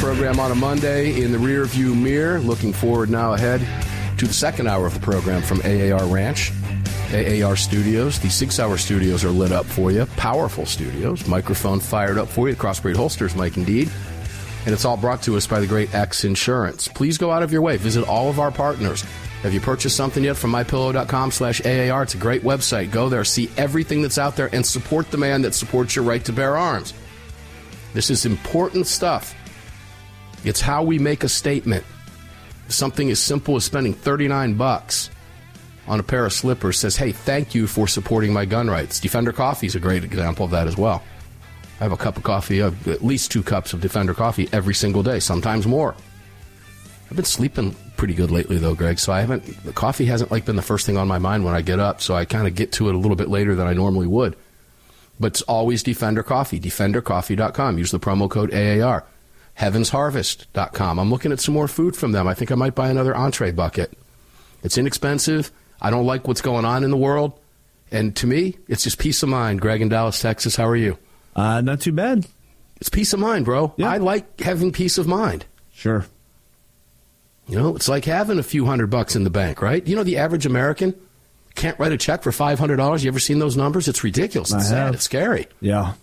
Program on a Monday in the rearview mirror. Looking forward now ahead to the second hour of the program from AAR Ranch. AAR Studios. The six hour Studios are lit up for you. Powerful studios. Microphone fired up for you. Crossbreed holsters, Mike, indeed. And it's all brought to us by the great X Insurance. Please go out of your way. Visit all of our partners. Have you purchased something yet from mypillow.com slash AAR? It's a great website. Go there, see everything that's out there, and support the man that supports your right to bear arms. This is important stuff. It's how we make a statement. Something as simple as spending 39 bucks on a pair of slippers says, hey, thank you for supporting my gun rights. Defender Coffee is a great example of that as well. I have a cup of coffee, uh, at least two cups of Defender coffee every single day, sometimes more. I've been sleeping pretty good lately, though, Greg. So I haven't. The coffee hasn't like been the first thing on my mind when I get up. So I kind of get to it a little bit later than I normally would. But it's always Defender Coffee. DefenderCoffee.com. Use the promo code AAR heavensharvest.com. I'm looking at some more food from them. I think I might buy another entree bucket. It's inexpensive. I don't like what's going on in the world. And to me, it's just peace of mind. Greg in Dallas, Texas, how are you? Uh, not too bad. It's peace of mind, bro. Yeah. I like having peace of mind. Sure. You know, it's like having a few hundred bucks in the bank, right? You know, the average American can't write a check for $500. You ever seen those numbers? It's ridiculous. It's I sad. have. It's scary. Yeah.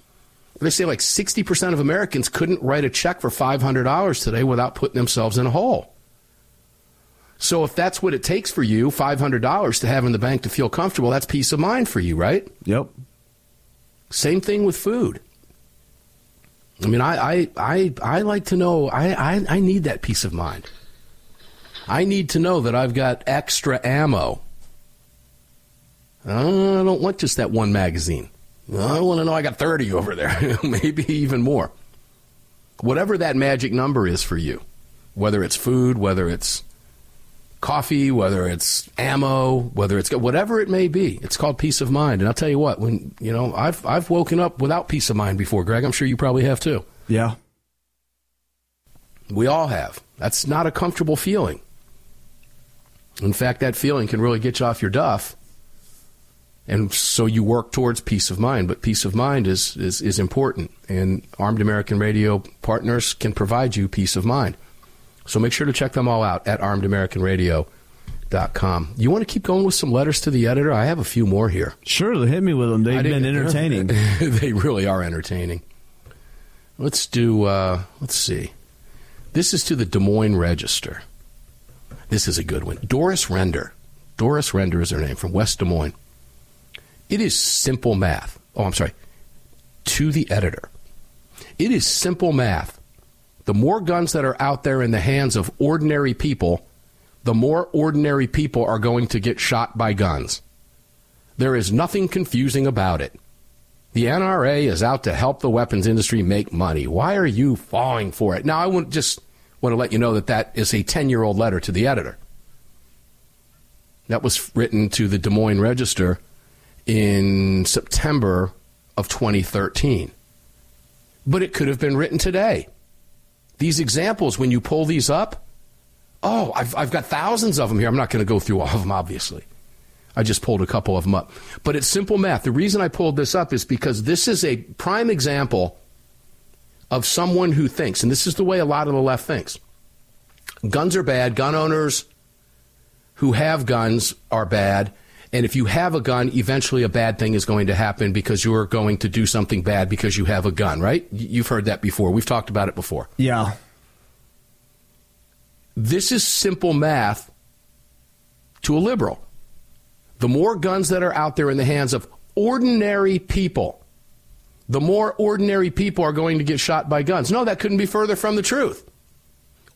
They say like 60% of Americans couldn't write a check for $500 today without putting themselves in a hole. So if that's what it takes for you, $500 to have in the bank to feel comfortable, that's peace of mind for you, right? Yep. Same thing with food. I mean, I, I, I, I like to know, I, I, I need that peace of mind. I need to know that I've got extra ammo. I don't want just that one magazine. I want to know I got 30 over there, maybe even more. Whatever that magic number is for you, whether it's food, whether it's coffee, whether it's ammo, whether it's whatever it may be, it's called peace of mind. And I'll tell you what, when you know, I've I've woken up without peace of mind before, Greg. I'm sure you probably have too. Yeah. We all have. That's not a comfortable feeling. In fact, that feeling can really get you off your duff. And so you work towards peace of mind, but peace of mind is, is, is important. And Armed American Radio partners can provide you peace of mind. So make sure to check them all out at armedamericanradio.com. You want to keep going with some letters to the editor? I have a few more here. Sure, hit me with them. They've been entertaining. they really are entertaining. Let's do, uh, let's see. This is to the Des Moines Register. This is a good one. Doris Render. Doris Render is her name from West Des Moines. It is simple math. Oh, I'm sorry. To the editor. It is simple math. The more guns that are out there in the hands of ordinary people, the more ordinary people are going to get shot by guns. There is nothing confusing about it. The NRA is out to help the weapons industry make money. Why are you falling for it? Now, I want just want to let you know that that is a 10 year old letter to the editor. That was written to the Des Moines Register in September of 2013. But it could have been written today. These examples, when you pull these up, oh, I've, I've got thousands of them here. I'm not going to go through all of them, obviously. I just pulled a couple of them up. But it's simple math. The reason I pulled this up is because this is a prime example of someone who thinks, and this is the way a lot of the left thinks guns are bad, gun owners who have guns are bad. And if you have a gun, eventually a bad thing is going to happen because you're going to do something bad because you have a gun, right? You've heard that before. We've talked about it before. Yeah. This is simple math to a liberal. The more guns that are out there in the hands of ordinary people, the more ordinary people are going to get shot by guns. No, that couldn't be further from the truth.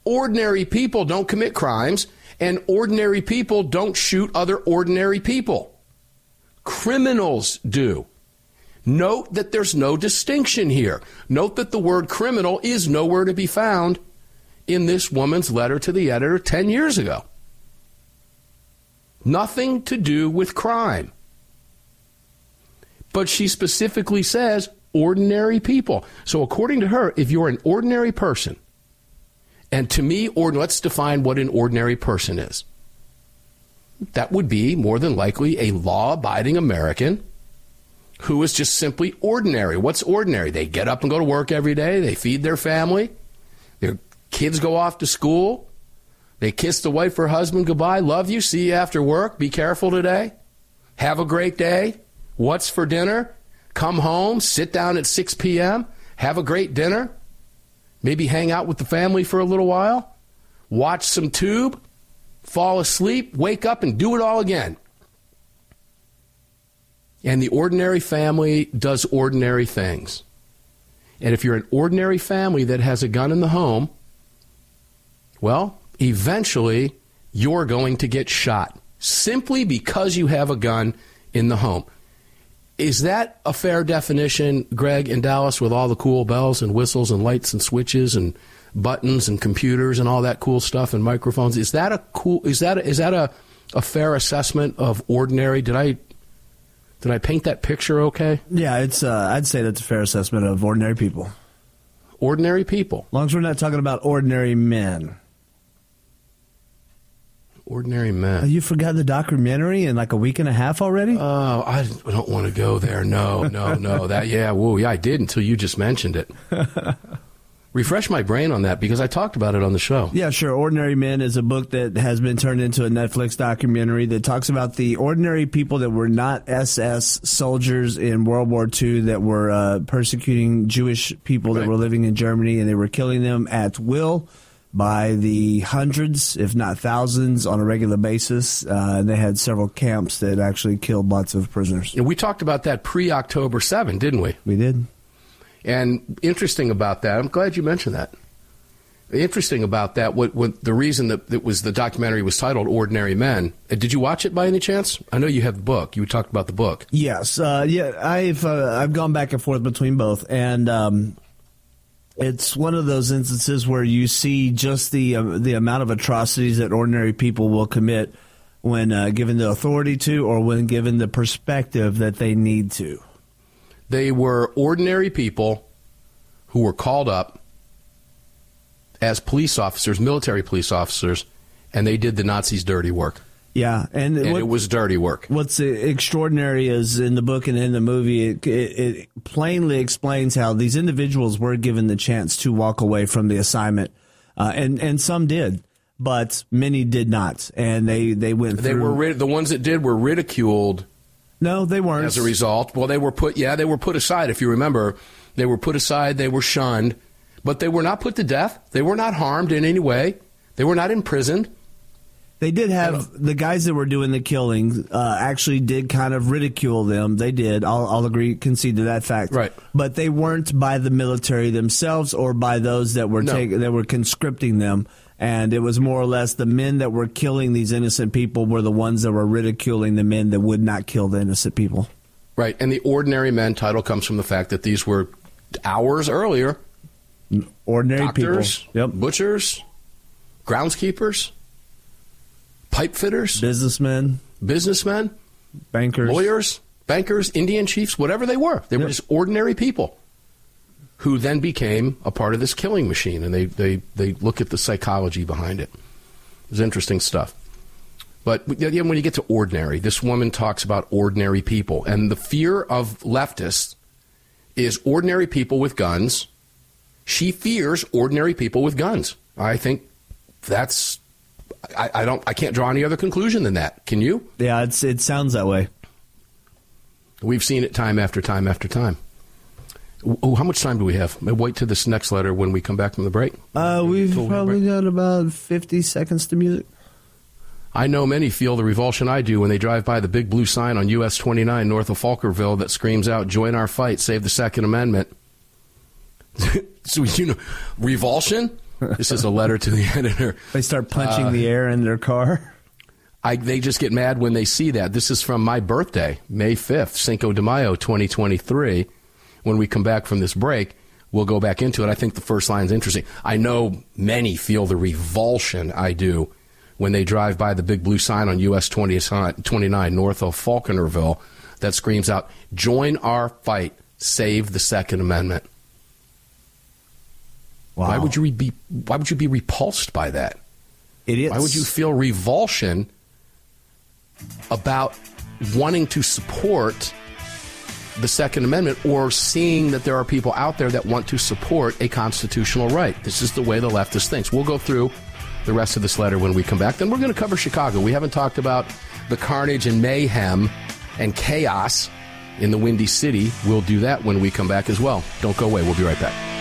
Ordinary people don't commit crimes, and ordinary people don't shoot other ordinary people. Criminals do. Note that there's no distinction here. Note that the word criminal is nowhere to be found in this woman's letter to the editor 10 years ago. Nothing to do with crime. But she specifically says ordinary people. So, according to her, if you're an ordinary person, and to me, or let's define what an ordinary person is. That would be more than likely a law abiding American who is just simply ordinary. What's ordinary? They get up and go to work every day, they feed their family, their kids go off to school, they kiss the wife or husband goodbye, love you, see you after work, be careful today, have a great day. What's for dinner? Come home, sit down at 6 p.m., have a great dinner, maybe hang out with the family for a little while, watch some tube, fall asleep, wake up, and do it all again. And the ordinary family does ordinary things. And if you're an ordinary family that has a gun in the home, well, eventually you're going to get shot simply because you have a gun in the home. Is that a fair definition, Greg, in Dallas, with all the cool bells and whistles and lights and switches and buttons and computers and all that cool stuff and microphones? Is that a cool? Is that is that a, a fair assessment of ordinary? Did I did I paint that picture okay? Yeah, it's. Uh, I'd say that's a fair assessment of ordinary people. Ordinary people. As long as we're not talking about ordinary men. Ordinary men. Oh, you forgot the documentary in like a week and a half already? Oh, I don't want to go there. No, no, no. That yeah, whoa, yeah, I did until you just mentioned it. Refresh my brain on that because I talked about it on the show. Yeah, sure. Ordinary Men is a book that has been turned into a Netflix documentary that talks about the ordinary people that were not SS soldiers in World War II that were uh, persecuting Jewish people Right. that were living in Germany and they were killing them at will by the hundreds, if not thousands, on a regular basis. Uh, and they had several camps that actually killed lots of prisoners. And we talked about that pre October 7, didn't we? We did. And interesting about that, I'm glad you mentioned that. Interesting about that, what, what the reason that it was the documentary was titled "Ordinary Men." Uh, Did you watch it by any chance? I know you have the book. You talked about the book. Yes, uh, yeah, I've uh, I've gone back and forth between both, and um, it's one of those instances where you see just the uh, the amount of atrocities that ordinary people will commit when uh, given the authority to, or when given the perspective that they need to. They were ordinary people who were called up as police officers, military police officers, and they did the Nazis' dirty work. Yeah, and, And what- it was dirty work. What's extraordinary is in the book and in the movie, it, it, it plainly explains how these individuals were given the chance to walk away from the assignment, uh, and and some did, but many did not, and they they went. They through, were the ones that did were ridiculed no, they weren't. as a result. Well, they were put, yeah, they were put aside. If you remember, they were put aside. They were shunned, but they were not put to death. They were not harmed in any way. They were not imprisoned. They did have the guys that were doing the killing uh, actually did kind of ridicule them. They did. I'll, I'll agree, concede to that fact. Right. But they weren't by the military themselves or by those that were No. taking that were conscripting them. And it was more or less the men that were killing these innocent people were the ones that were ridiculing the men that would not kill the innocent people. Right. And the ordinary men title comes from the fact that these were hours earlier Ordinary doctors, people. Yep. butchers, groundskeepers, pipe fitters, Businessmen, businessmen, bankers. lawyers, bankers, Indian chiefs, whatever they were. They were just ordinary people who then became a part of this killing machine. And they, they, they look at the psychology behind it. It's interesting stuff. But again, when you get to ordinary, this woman talks about ordinary people. And the fear of leftists is ordinary people with guns. She fears ordinary people with guns. I think that's. I, I don't. I can't draw any other conclusion than that. Can you? Yeah, it's, it sounds that way. We've seen it time after time after time. Oh, how much time do we have? Wait to this next letter when we come back from the break. Uh, we've probably got about 50 seconds to music. I know many feel the revulsion I do when they drive by the big blue sign on US 29 north of Falkerville that screams out, Join our fight, save the Second Amendment. so, you know, revulsion? This is a letter to the editor. They start punching uh, the air in their car. I, they just get mad when they see that. This is from my birthday, May 5th, Cinco de Mayo 2023. When we come back from this break, we'll go back into it. I think the first line is interesting. I know many feel the revulsion I do when they drive by the big blue sign on US 20, 29 north of Falconerville that screams out, Join our fight, save the Second Amendment. Wow. Why would you be why would you be repulsed by that? Idiots. Why would you feel revulsion about wanting to support the Second Amendment or seeing that there are people out there that want to support a constitutional right. This is the way the leftist thinks. We'll go through the rest of this letter when we come back. Then we're going to cover Chicago. We haven't talked about the carnage and mayhem and chaos in the Windy City. We'll do that when we come back as well. Don't go away. We'll be right back.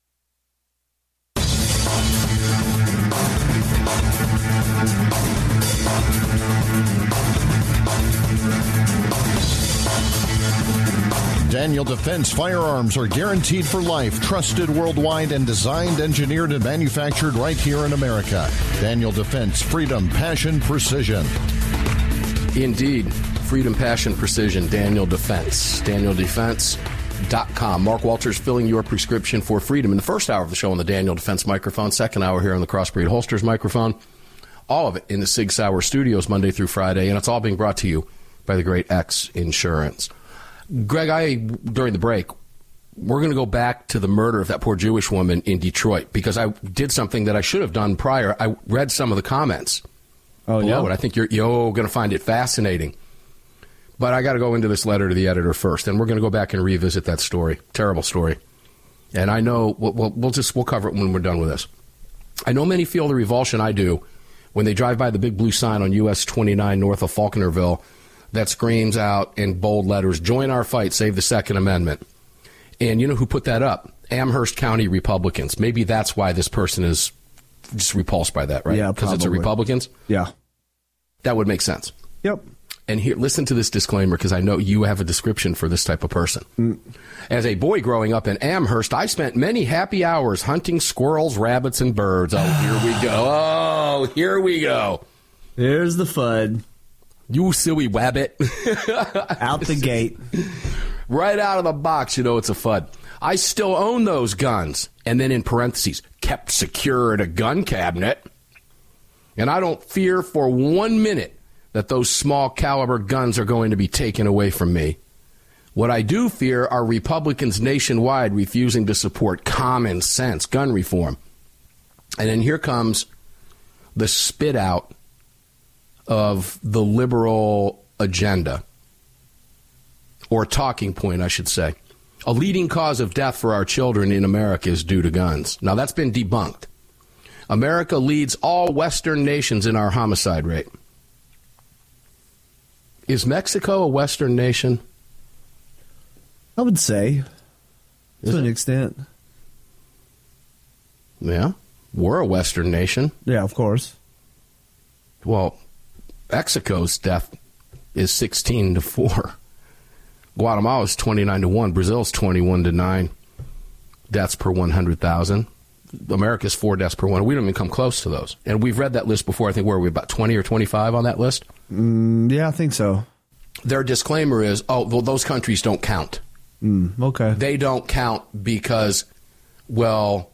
Daniel Defense firearms are guaranteed for life, trusted worldwide, and designed, engineered, and manufactured right here in America. Daniel Defense, freedom, passion, precision. Indeed. Freedom, passion, precision. Daniel Defense. Daniel Defense. dot com. Mark Walters filling your prescription for freedom in the first hour of the show on the Daniel Defense microphone, second hour here on the Crossbreed Holsters microphone. All of it in the Sig Sauer studios Monday through Friday, and it's all being brought to you by the great X Insurance. Greg, I during the break, we're going to go back to the murder of that poor Jewish woman in Detroit because I did something that I should have done prior. I read some of the comments. Oh yeah. it. I think you're you're going to find it fascinating. But I got to go into this letter to the editor first, and we're going to go back and revisit that story. Terrible story. And I know we'll, we'll, we'll just we'll cover it when we're done with this. I know many feel the revulsion I do when they drive by the big blue sign on US 29 north of Falconerville that screams out in bold letters, "Join our fight, save the Second Amendment." And you know who put that up? Amherst County Republicans. Maybe that's why this person is just repulsed by that, right? Yeah, because it's a. Republicans. Yeah. That would make sense. Yep. And here, listen to this disclaimer because I know you have a description for this type of person. Mm. As a boy growing up in Amherst, I spent many happy hours hunting squirrels, rabbits, and birds. Oh, here we go. Oh, here we go. There's the FUD You silly wabbit. out the gate. right out of the box, you know it's a FUD. I still own those guns. And then in parentheses, kept secure in a gun cabinet. And I don't fear for one minute that those small caliber guns are going to be taken away from me. What I do fear are Republicans nationwide refusing to support common sense gun reform. And then here comes the spit out of the liberal agenda, or talking point, I should say. A leading cause of death for our children in America is due to guns. Now, that's been debunked. America leads all Western nations in our homicide rate. Is Mexico a Western nation? I would say, to an extent. Yeah. We're a Western nation. Yeah, of course. Well, Mexico's death is 16 to 4. Guatemala's 29 to 1. Brazil's 21 to 9 deaths per 100,000. America's 4 deaths per one. We don't even come close to those. And we've read that list before. I think where are we about 20 or 25 on that list? Mm, yeah, I think so. Their disclaimer is, oh, well, those countries don't count. Mm, okay. They don't count because, well,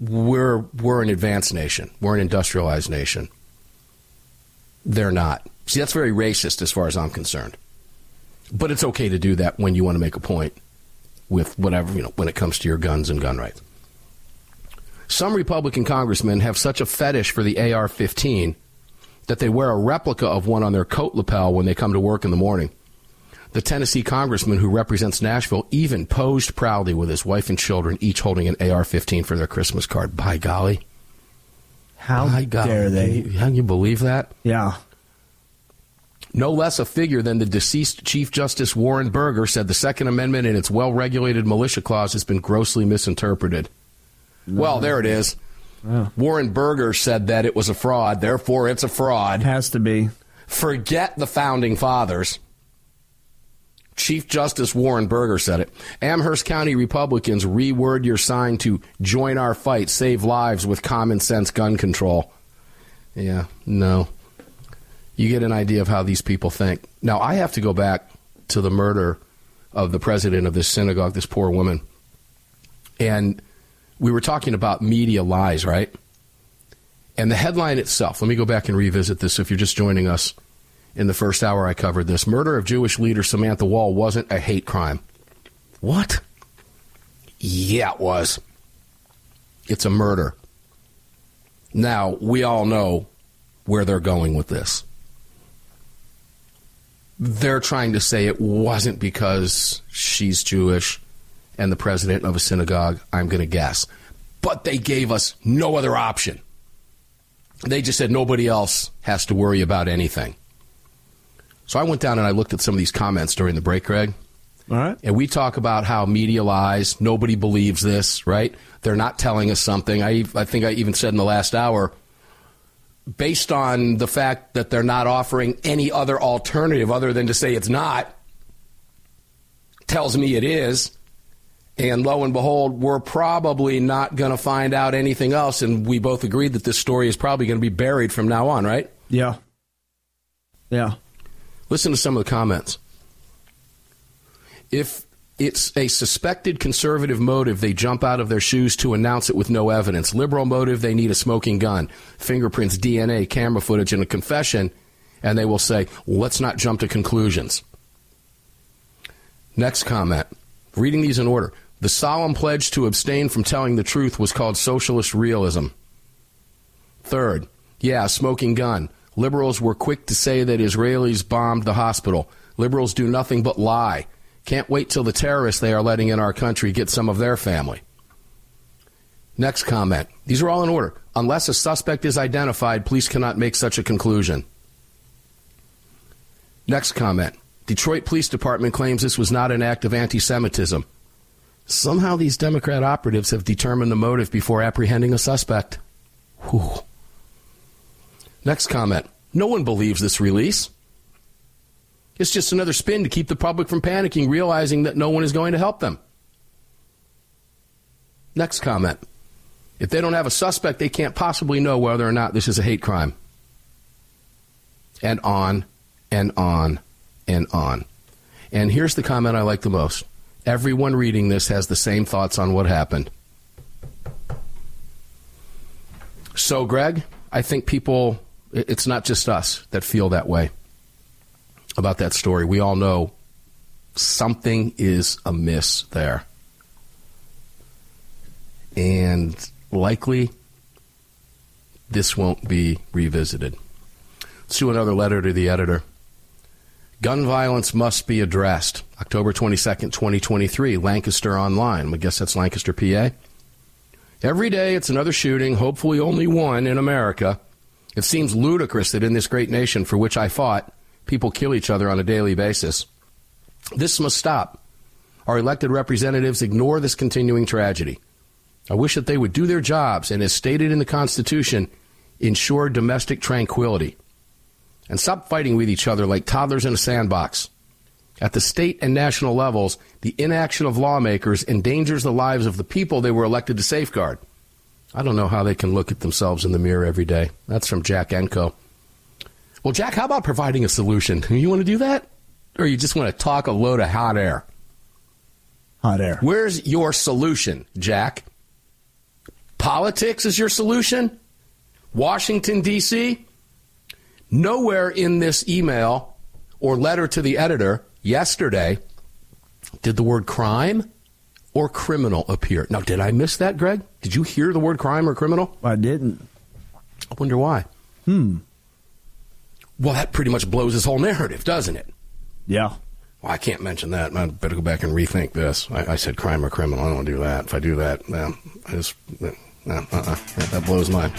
we're we're an advanced nation. We're an industrialized nation. They're not. See, that's very racist as far as I'm concerned. But it's okay to do that when you want to make a point with whatever, you know, when it comes to your guns and gun rights. Some Republican congressmen have such a fetish for the AR 15 that they wear a replica of one on their coat lapel when they come to work in the morning. The Tennessee congressman who represents Nashville even posed proudly with his wife and children, each holding an AR 15 for their Christmas card. By golly. How By golly. dare they? Can you, can you believe that? Yeah. No less a figure than the deceased Chief Justice Warren Burger said the Second Amendment and its well regulated militia clause has been grossly misinterpreted. Well, there it is. Warren Burger said that it was a fraud, therefore it's a fraud. It has to be. Forget the founding fathers. Chief Justice Warren Burger said it. Amherst County Republicans reword your sign to join our fight, save lives with common sense gun control. Yeah, no. You get an idea of how these people think. Now, I have to go back to the murder of the president of this synagogue, this poor woman. And we were talking about media lies, right? And the headline itself, let me go back and revisit this if you're just joining us. In the first hour, I covered this. Murder of Jewish leader Samantha Woll wasn't a hate crime. What? Yeah, it was. It's a murder. Now, we all know where they're going with this. They're trying to say it wasn't because she's Jewish and the president of a synagogue, I'm going to guess. But they gave us no other option. They just said nobody else has to worry about anything. So I went down and I looked at some of these comments during the break, Greg. All right. And we talk about how media lies. Nobody believes this, right? They're not telling us something. I, I think I even said in the last hour, based on the fact that they're not offering any other alternative other than to say it's not, tells me it is. And lo and behold, we're probably not going to find out anything else. And we both agreed that this story is probably going to be buried from now on, right? Yeah. Yeah. Listen to some of the comments. If it's a suspected conservative motive, they jump out of their shoes to announce it with no evidence. Liberal motive, they need a smoking gun, fingerprints, DNA, camera footage, and a confession, and they will say, let's not jump to conclusions. Next comment. Reading these in order. The solemn pledge to abstain from telling the truth was called socialist realism. Third, yeah, smoking gun. Liberals were quick to say that Israelis bombed the hospital. Liberals do nothing but lie. Can't wait till the terrorists they are letting in our country get some of their family. Next comment. These are all in order. Unless a suspect is identified, police cannot make such a conclusion. Next comment. Detroit Police Department claims this was not an act of anti Semitism. Somehow these Democrat operatives have determined the motive before apprehending a suspect. Whew. Next comment. No one believes this release. It's just another spin to keep the public from panicking, realizing that no one is going to help them. Next comment. If they don't have a suspect, they can't possibly know whether or not this is a hate crime. And on and on and on. And here's the comment I like the most. Everyone reading this has the same thoughts on what happened. So, Greg, I think people, it's not just us that feel that way about that story. We all know something is amiss there. And likely this won't be revisited. Let's do another letter to the editor. Gun violence must be addressed. October 22nd, 2023, Lancaster Online. I guess that's Lancaster, PA. Every day it's another shooting, hopefully only one in America. It seems ludicrous that in this great nation for which I fought, people kill each other on a daily basis. This must stop. Our elected representatives ignore this continuing tragedy. I wish that they would do their jobs and, as stated in the Constitution, ensure domestic tranquility. And stop fighting with each other like toddlers in a sandbox. At the state and national levels, the inaction of lawmakers endangers the lives of the people they were elected to safeguard. I don't know how they can look at themselves in the mirror every day. That's from Jack Enco. Well, Jack, how about providing a solution? You want to do that? Or you just want to talk a load of hot air? Hot air. Where's your solution, Jack? Politics is your solution? Washington, D.C.? Nowhere in this email or letter to the editor yesterday did the word crime or criminal appear. Now, did I miss that, Greg? Did you hear the word crime or criminal? I didn't. I wonder why. Hmm. Well, that pretty much blows his whole narrative, doesn't it? Yeah. Well, I can't mention that. I better go back and rethink this. I, I said crime or criminal. I don't do that. If I do that, yeah, I just uh, uh-uh. yeah, that blows my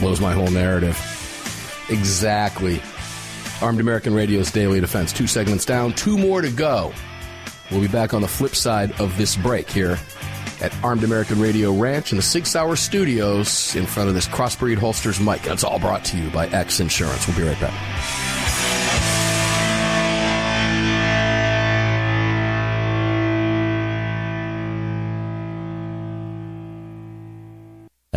blows my whole narrative. Exactly. Armed American Radio's Daily Defense. Two segments down, two more to go. We'll be back on the flip side of this break here at Armed American Radio Ranch in the Six Hour Studios in front of this Crossbreed Holsters mic. That's all brought to you by X Insurance. We'll be right back.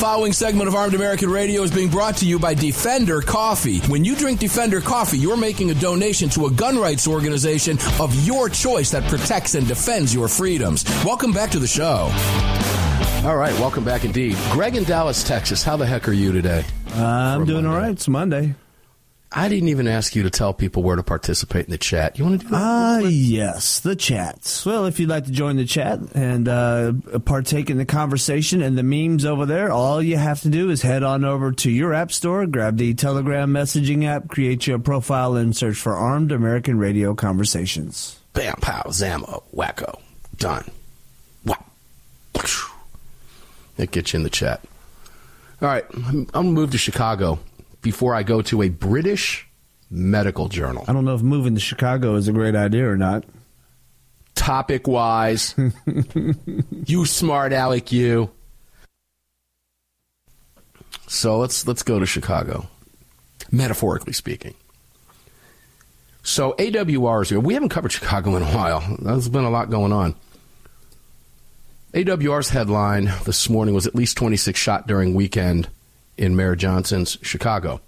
following segment of Armed American Radio is being brought to you by Defender Coffee. When you drink Defender Coffee, you're making a donation to a gun rights organization of your choice that protects and defends your freedoms. Welcome back to the show. All right, welcome back indeed. Greg in Dallas, Texas. How the heck are you today? Uh, I'm doing all Monday. right. It's Monday. I didn't even ask you to tell people where to participate in the chat. You want to do that? Ah, yes, the chats. Well, if you'd like to join the chat and uh, partake in the conversation and the memes over there, all you have to do is head on over to your app store, grab the Telegram messaging app, create your profile, and search for Armed American Radio Conversations. Bam, pow, zammo, wacko. Done. Wow. It gets you in the chat. All right, I'm I'm gonna move to Chicago. Before I go to a British medical journal. I don't know if moving to Chicago is a great idea or not. Topic wise, you smart aleck, you. So let's let's go to Chicago, metaphorically speaking. So AWR is here. We haven't covered Chicago in a while. There's been a lot going on. AWR's headline this morning was at least 26 shot during weekend in Mayor Johnson's Chicago.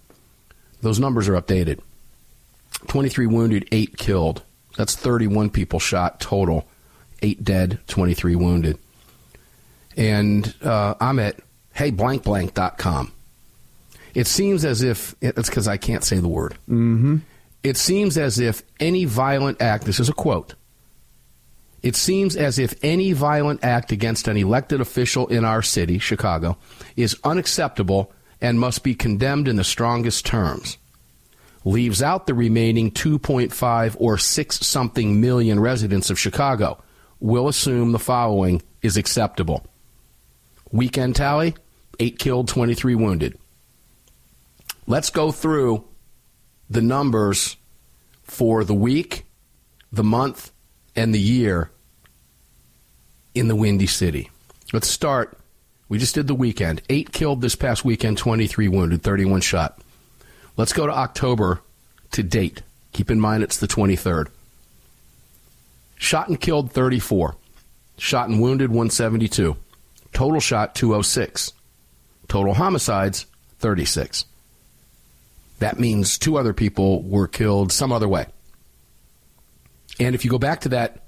Those numbers are updated. 23 wounded, 8 killed. That's 31 people shot total. 8 dead, 23 wounded. And uh, I'm at heyblankblank.com. It seems as if, it's because I can't say the word. Mm-hmm. It seems as if any violent act, this is a quote, it seems as if any violent act against an elected official in our city, Chicago, is unacceptable and must be condemned in the strongest terms. Leaves out the remaining 2.5 or 6 something million residents of Chicago. We'll assume the following is acceptable. Weekend tally 8 killed, 23 wounded. Let's go through the numbers for the week, the month, and the year in the Windy City. Let's start. We just did the weekend. Eight killed this past weekend, 23 wounded, 31 shot. Let's go to October to date. Keep in mind it's the 23rd. Shot and killed 34. Shot and wounded 172. Total shot 206. Total homicides 36. That means two other people were killed some other way. And if you go back to that,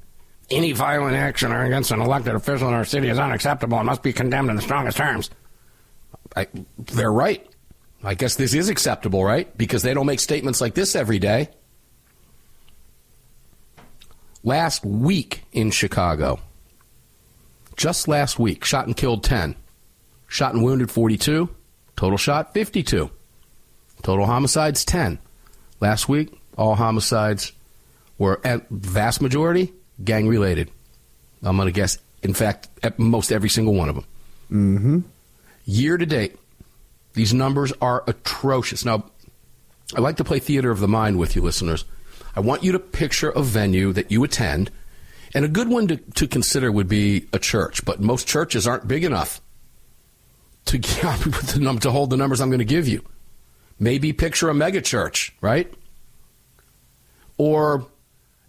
any violent action against an elected official in our city is unacceptable and must be condemned in the strongest terms. I, they're right. I guess this is acceptable, right? Because they don't make statements like this every day. Last week in Chicago, just last week, shot and killed 10, shot and wounded 42, total shot 52, total homicides 10. Last week, all homicides were at vast majority gang related. I'm going to guess, in fact, at most every single one of them. Mm-hmm. Year to date, these numbers are atrocious. Now, I like to play theater of the mind with you, listeners. I want you to picture a venue that you attend, and a good one to, to consider would be a church, but most churches aren't big enough to, to hold the numbers I'm going to give you. Maybe picture a mega church, right? Or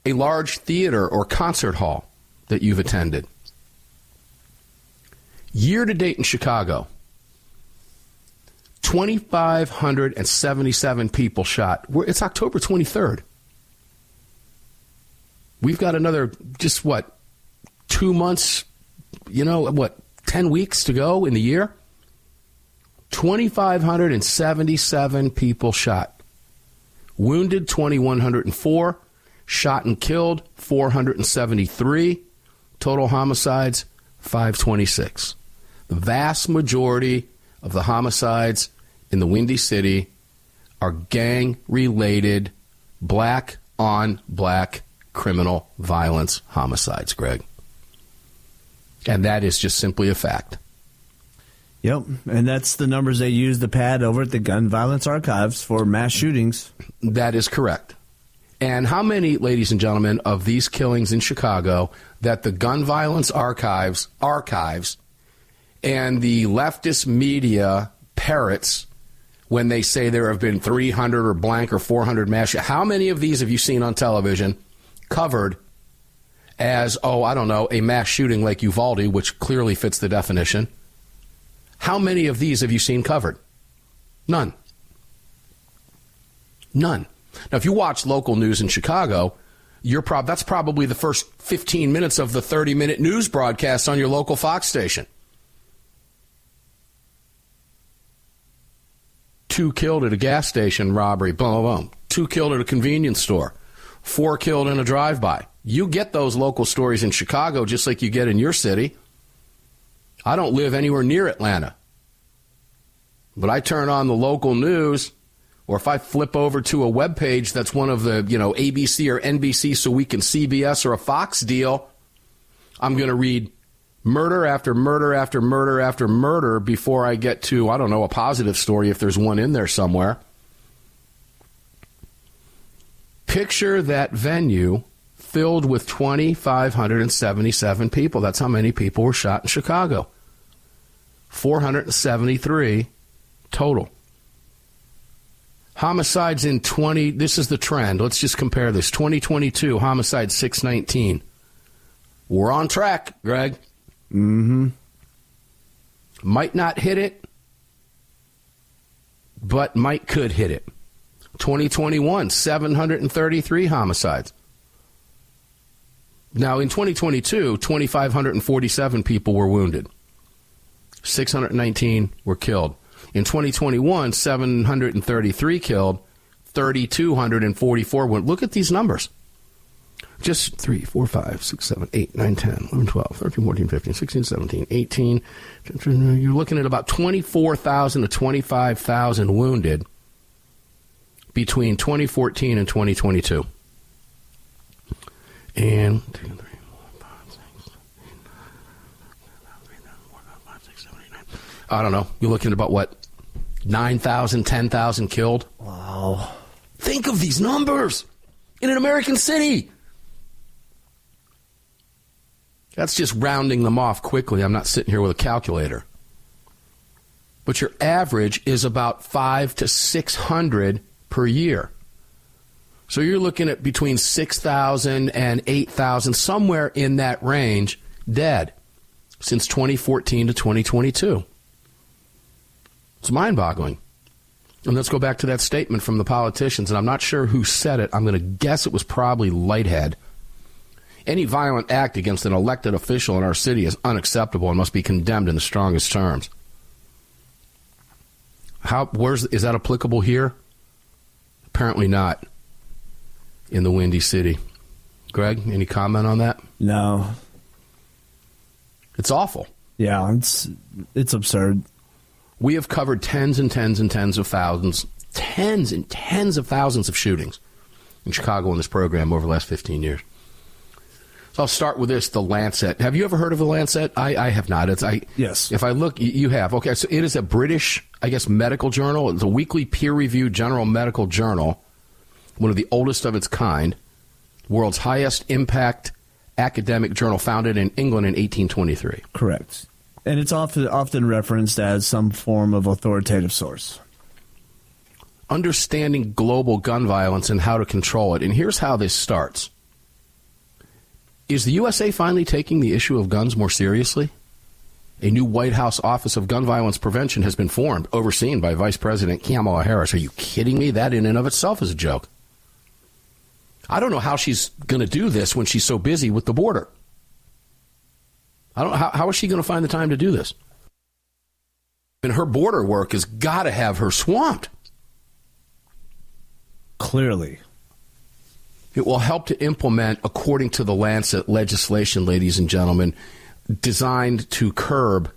a large theater or concert hall that you've attended. Year to date in Chicago, 2,577 people shot. It's October 23rd. We've got another, just what, two months, you know, what, 10 weeks to go in the year? 2,577 people shot. Wounded, 2,104. Shot and killed, 473. Total homicides, 526. The vast majority of the homicides in the Windy City are gang related, black on black criminal violence homicides, Greg. And that is just simply a fact. Yep, and that's the numbers they use the pad over at the Gun Violence Archives for mass shootings. That is correct. And how many, ladies and gentlemen, of these killings in Chicago that the Gun Violence Archives archives and the leftist media parrots when they say there have been 300 or blank or 400 mass how many of these have you seen on television covered as oh I don't know a mass shooting like Uvalde which clearly fits the definition? How many of these have you seen covered? None. None now, if you watch local news in Chicago, you're prob- that's probably the first 15 minutes of the 30 minute news broadcast on your local Fox station. Two killed at a gas station robbery, boom, boom, boom. Two killed at a convenience store. Four killed in a drive by. You get those local stories in Chicago just like you get in your city. I don't live anywhere near Atlanta. But I turn on the local news or if I flip over to a web page that's one of the, you know, ABC or NBC so we can CBS or a Fox deal, I'm going to read murder after murder after murder after murder before I get to, I don't know, a positive story if there's one in there somewhere. Picture that venue filled with 2,577 people. That's how many people were shot in Chicago. 473 total. Homicides in 20, this is the trend. Let's just compare this. 2022, homicide 619. We're on track, Greg. Mm-hmm. Might not hit it, but might could hit it. 2021, 733 homicides. Now, in 2022, 2,547 people were wounded. 619 were killed. In 2021, 733 killed, 3,244 went. Look at these numbers. Just 3, 4, 5, 6, 7, 8, 9, 10, 11, 12, 13, 14, 15, 16, 17, 18. You're looking at about 24,000 to 25,000 wounded between 2014 and 2022. And two, three, four, five, six, eight, nine, 4, 5, 6, 7, 8, 9. I don't know. You're looking at about what? 9,000, 10,000 killed? Wow. Think of these numbers in an American city. That's just rounding them off quickly. I'm not sitting here with a calculator. But your average is about five to 600 per year. So you're looking at between 6,000 and 8,000, somewhere in that range, dead since 2014 to 2022. It's mind boggling. And let's go back to that statement from the politicians, and I'm not sure who said it. I'm going to guess it was probably Lighthead. Any violent act against an elected official in our city is unacceptable and must be condemned in the strongest terms. How where's is that applicable here? Apparently not. In the Windy City. Greg, any comment on that? No. It's awful. Yeah, it's it's absurd. We have covered tens and tens and tens of thousands, tens and tens of thousands of shootings in Chicago in this program over the last 15 years. So I'll start with this: the Lancet. Have you ever heard of the Lancet? I, I have not. It's I. Yes. If I look, you have. Okay, so it is a British, I guess, medical journal. It's a weekly peer-reviewed general medical journal, one of the oldest of its kind, world's highest impact academic journal, founded in England in 1823. Correct. And it's often often referenced as some form of authoritative source. Understanding global gun violence and how to control it. And here's how this starts. Is the USA finally taking the issue of guns more seriously? A new White House Office of Gun Violence Prevention has been formed, overseen by Vice President Kamala Harris. Are you kidding me? That in and of itself is a joke. I don't know how she's going to do this when she's so busy with the border. I don't how, how is she going to find the time to do this? And her border work has got to have her swamped. Clearly. It will help to implement, according to the Lancet legislation, ladies and gentlemen, designed to curb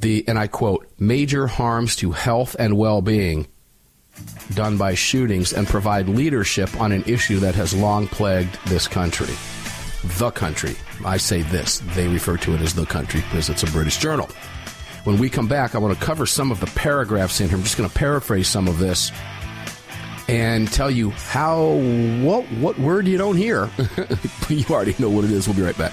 the, and I quote, major harms to health and well being done by shootings and provide leadership on an issue that has long plagued this country. The country. I say this, they refer to it as the country because it's a British journal. When we come back, I want to cover some of the paragraphs in here. I'm just going to paraphrase some of this and tell you how what what word you don't hear. you already know what it is. We'll be right back.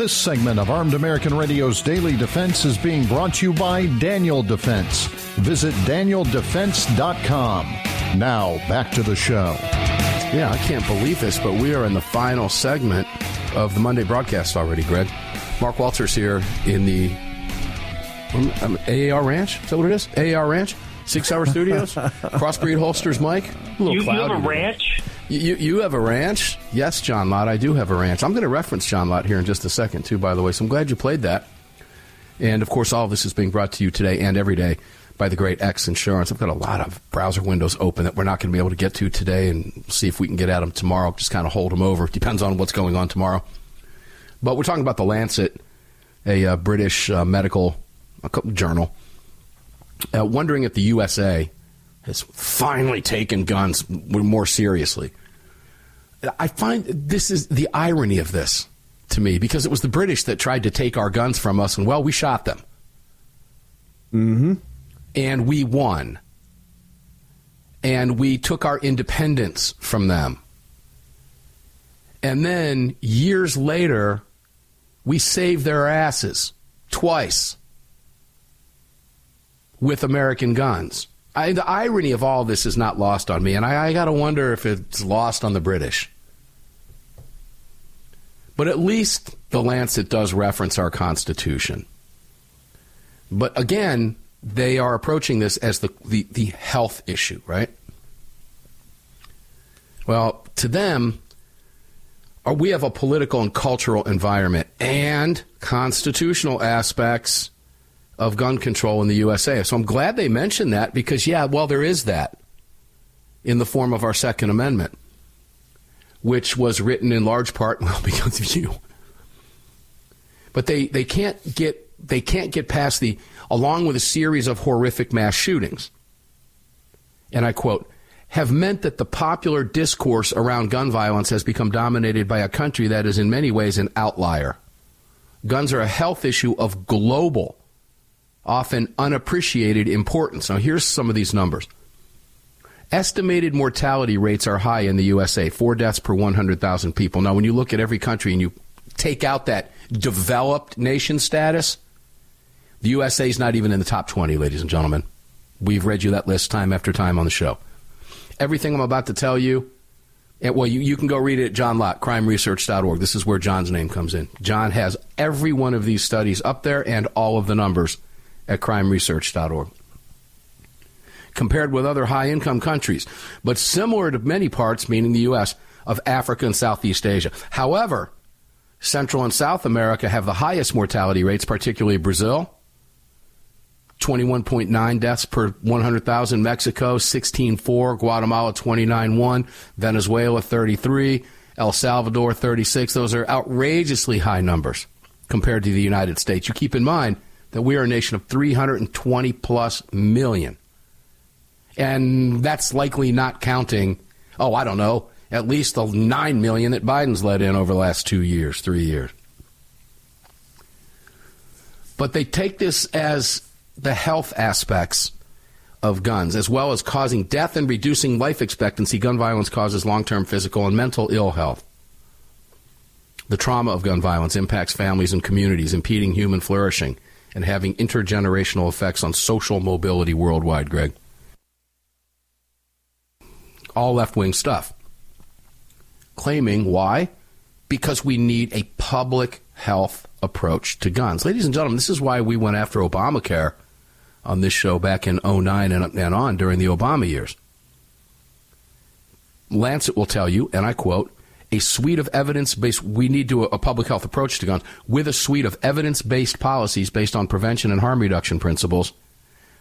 This segment of Armed American Radio's Daily Defense is being brought to you by Daniel Defense. Visit danieldefense.com. Now, back to the show. Yeah, I can't believe this, but we are in the final segment of the Monday broadcast already, Greg. Mark Walters here in the um, um, AAR Ranch. Is that what it is? AAR Ranch? Six Hour Studios? Crossbreed Holsters, Mike? A little You, you have a today. ranch? You, you have a ranch? Yes, John Lott. I do have a ranch. I'm going to reference John Lott here in just a second, too, by the way. So I'm glad you played that. And of course, all of this is being brought to you today and every day by the great X Insurance. I've got a lot of browser windows open that we're not going to be able to get to today and see if we can get at them tomorrow. Just kind of hold them over. Depends on what's going on tomorrow. But we're talking about the Lancet, a uh, British uh, medical journal, uh, wondering if the USA has finally taken guns more seriously. I find this is the irony of this to me because it was the British that tried to take our guns from us, and well, we shot them. Mm-hmm. And we won. And we took our independence from them. And then years later, we saved their asses twice with American guns. I, the irony of all this is not lost on me, and I, I got to wonder if it's lost on the British. But at least the Lancet does reference our Constitution. But again, they are approaching this as the, the, the health issue, right? Well, to them, uh, we have a political and cultural environment and constitutional aspects of gun control in the USA. So I'm glad they mentioned that because, yeah, well, there is that in the form of our Second Amendment, which was written in large part, well, because of you. But they, they can't get they can't get past the along with a series of horrific mass shootings. And I quote, have meant that the popular discourse around gun violence has become dominated by a country that is in many ways an outlier. Guns are a health issue of global, often unappreciated importance. Now, here's some of these numbers. Estimated mortality rates are high in the USA, four deaths per 100,000 people. Now, when you look at every country and you take out that developed nation status, the USA is not even in the top 20, ladies and gentlemen. We've read you that list time after time on the show everything I'm about to tell you, well, you, you can go read it at John Lott, crimeresearch.org. This is where John's name comes in. John has every one of these studies up there and all of the numbers at crimeresearch.org. Compared with other high income countries, but similar to many parts, meaning the U.S., of Africa and Southeast Asia. However, Central and South America have the highest mortality rates, particularly Brazil, 21.9 deaths per 100,000. Mexico, 16.4. Guatemala, 29.1. Venezuela, 33. El Salvador, 36. Those are outrageously high numbers compared to the United States. You keep in mind that we are a nation of 320 plus million. And that's likely not counting, oh, I don't know, at least the 9 million that Biden's let in over the last two years, three years. But they take this as the health aspects of guns, as well as causing death and reducing life expectancy, gun violence causes long term physical and mental ill health. The trauma of gun violence impacts families and communities, impeding human flourishing and having intergenerational effects on social mobility worldwide, Greg. All left wing stuff. Claiming why? Because we need a public health approach to guns. Ladies and gentlemen, this is why we went after Obamacare on this show back in 09 and, and on during the Obama years. Lancet will tell you, and I quote, a suite of evidence based, we need to a public health approach to guns with a suite of evidence based policies based on prevention and harm reduction principles,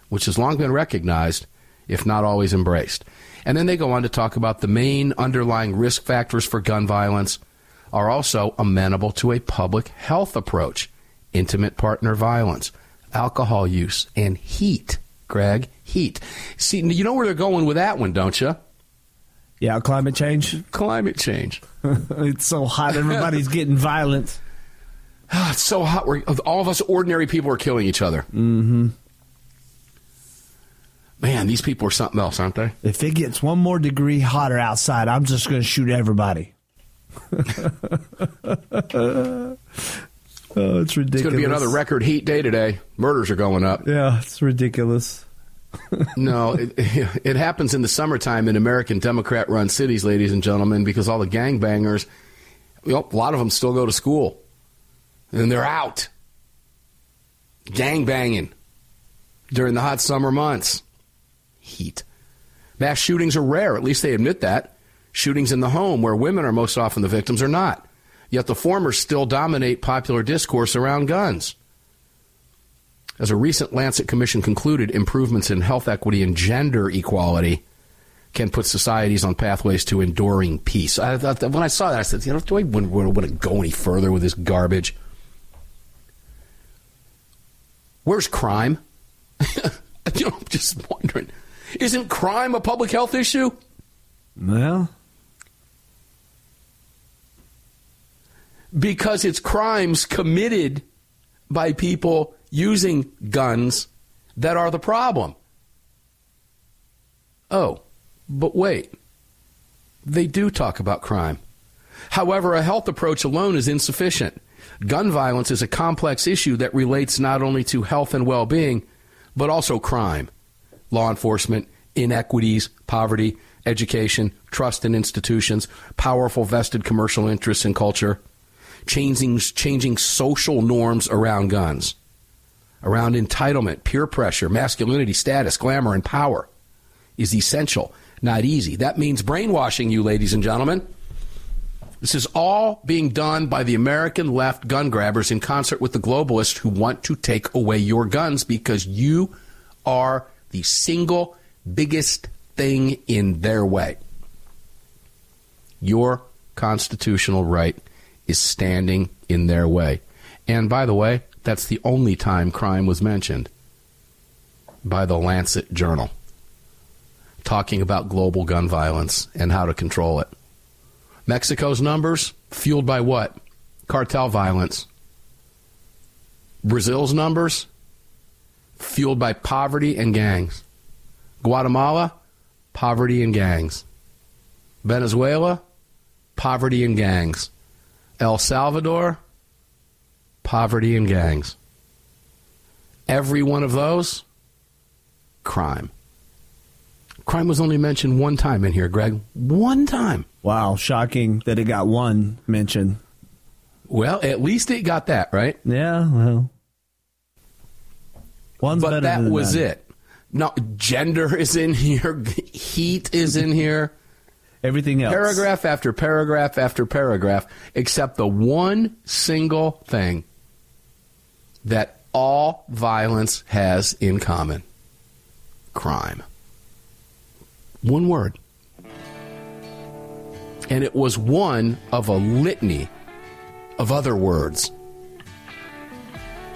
which has long been recognized, if not always embraced. And then they go on to talk about the main underlying risk factors for gun violence are also amenable to a public health approach intimate partner violence, alcohol use, and heat. Greg, heat. See, you know where they're going with that one, don't you? Yeah, climate change. Climate change. it's so hot, everybody's getting violent. it's so hot. We're, all of us ordinary people are killing each other. Mm-hmm. Man, these people are something else, aren't they? If it gets one more degree hotter outside, I'm just going to shoot everybody. Oh, it's ridiculous. It's going to be another record heat day today. Murders are going up. Yeah, it's ridiculous. No, it, it, happens in the summertime in American Democrat run cities, ladies and gentlemen, because all the gangbangers, you know, a lot of them still go to school. And they're out gangbanging during the hot summer months. Heat. Mass shootings are rare, at least they admit that. Shootings in the home, where women are most often the victims, are not yet the former still dominate popular discourse around guns. As a recent Lancet Commission concluded, improvements in health equity and gender equality can put societies on pathways to enduring peace. I, I, when I saw that, I said, you know, do I want, want to go any further with this garbage? Where's crime? you know, I'm just wondering. Isn't crime a public health issue? Well, because it's crimes committed by people using guns that are the problem. Oh, but wait. They do talk about crime. However, a health approach alone is insufficient. Gun violence is a complex issue that relates not only to health and well being, but also crime, law enforcement, inequities, poverty, education, trust in institutions, powerful vested commercial interests and culture, changing, changing social norms around guns, around entitlement, peer pressure, masculinity, status, glamour, and power is essential, not easy. That means brainwashing you, ladies and gentlemen. This is all being done by the American left gun grabbers in concert with the globalists who want to take away your guns because you are the single biggest thing in their way. Your constitutional right is standing in their way. And by the way, that's the only time crime was mentioned by the Lancet Journal, talking about global gun violence and how to control it. Mexico's numbers fueled by what? Cartel violence. Brazil's numbers fueled by poverty and gangs. Guatemala, poverty and gangs. Venezuela, poverty and gangs. El Salvador, poverty and gangs. Every one of those, crime. Crime was only mentioned one time in here, Greg. One time. Wow, shocking that it got one mention. Well, at least it got that, right? Yeah, well. One's but that was none. it. No, gender is in here, heat is in here. Everything else. Paragraph after paragraph after paragraph, except the one single thing that all violence has in common crime. One word. And it was one of a litany of other words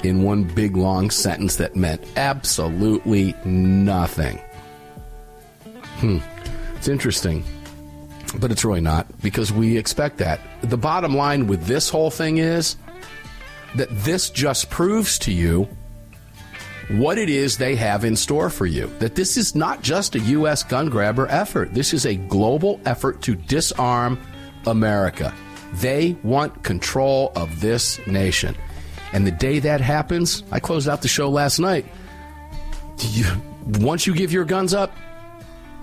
in one big long sentence that meant absolutely nothing. Hmm. It's interesting, but it's really not because we expect that. The bottom line with this whole thing is that this just proves to you what it is they have in store for you. That this is not just a U.S. gun grabber effort, this is a global effort to disarm America. They want control of this nation. And the day that happens, I closed out the show last night. You, once you give your guns up,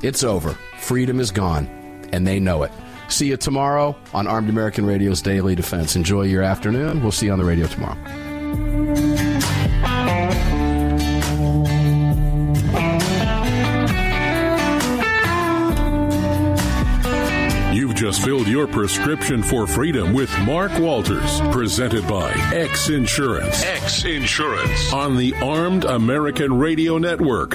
it's over. Freedom is gone, and they know it. See you tomorrow on Armed American Radio's Daily Defense. Enjoy your afternoon. We'll see you on the radio tomorrow. You've just filled your prescription for freedom with Mark Walters, presented by X Insurance. X Insurance on the Armed American Radio Network.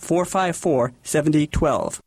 454 7012.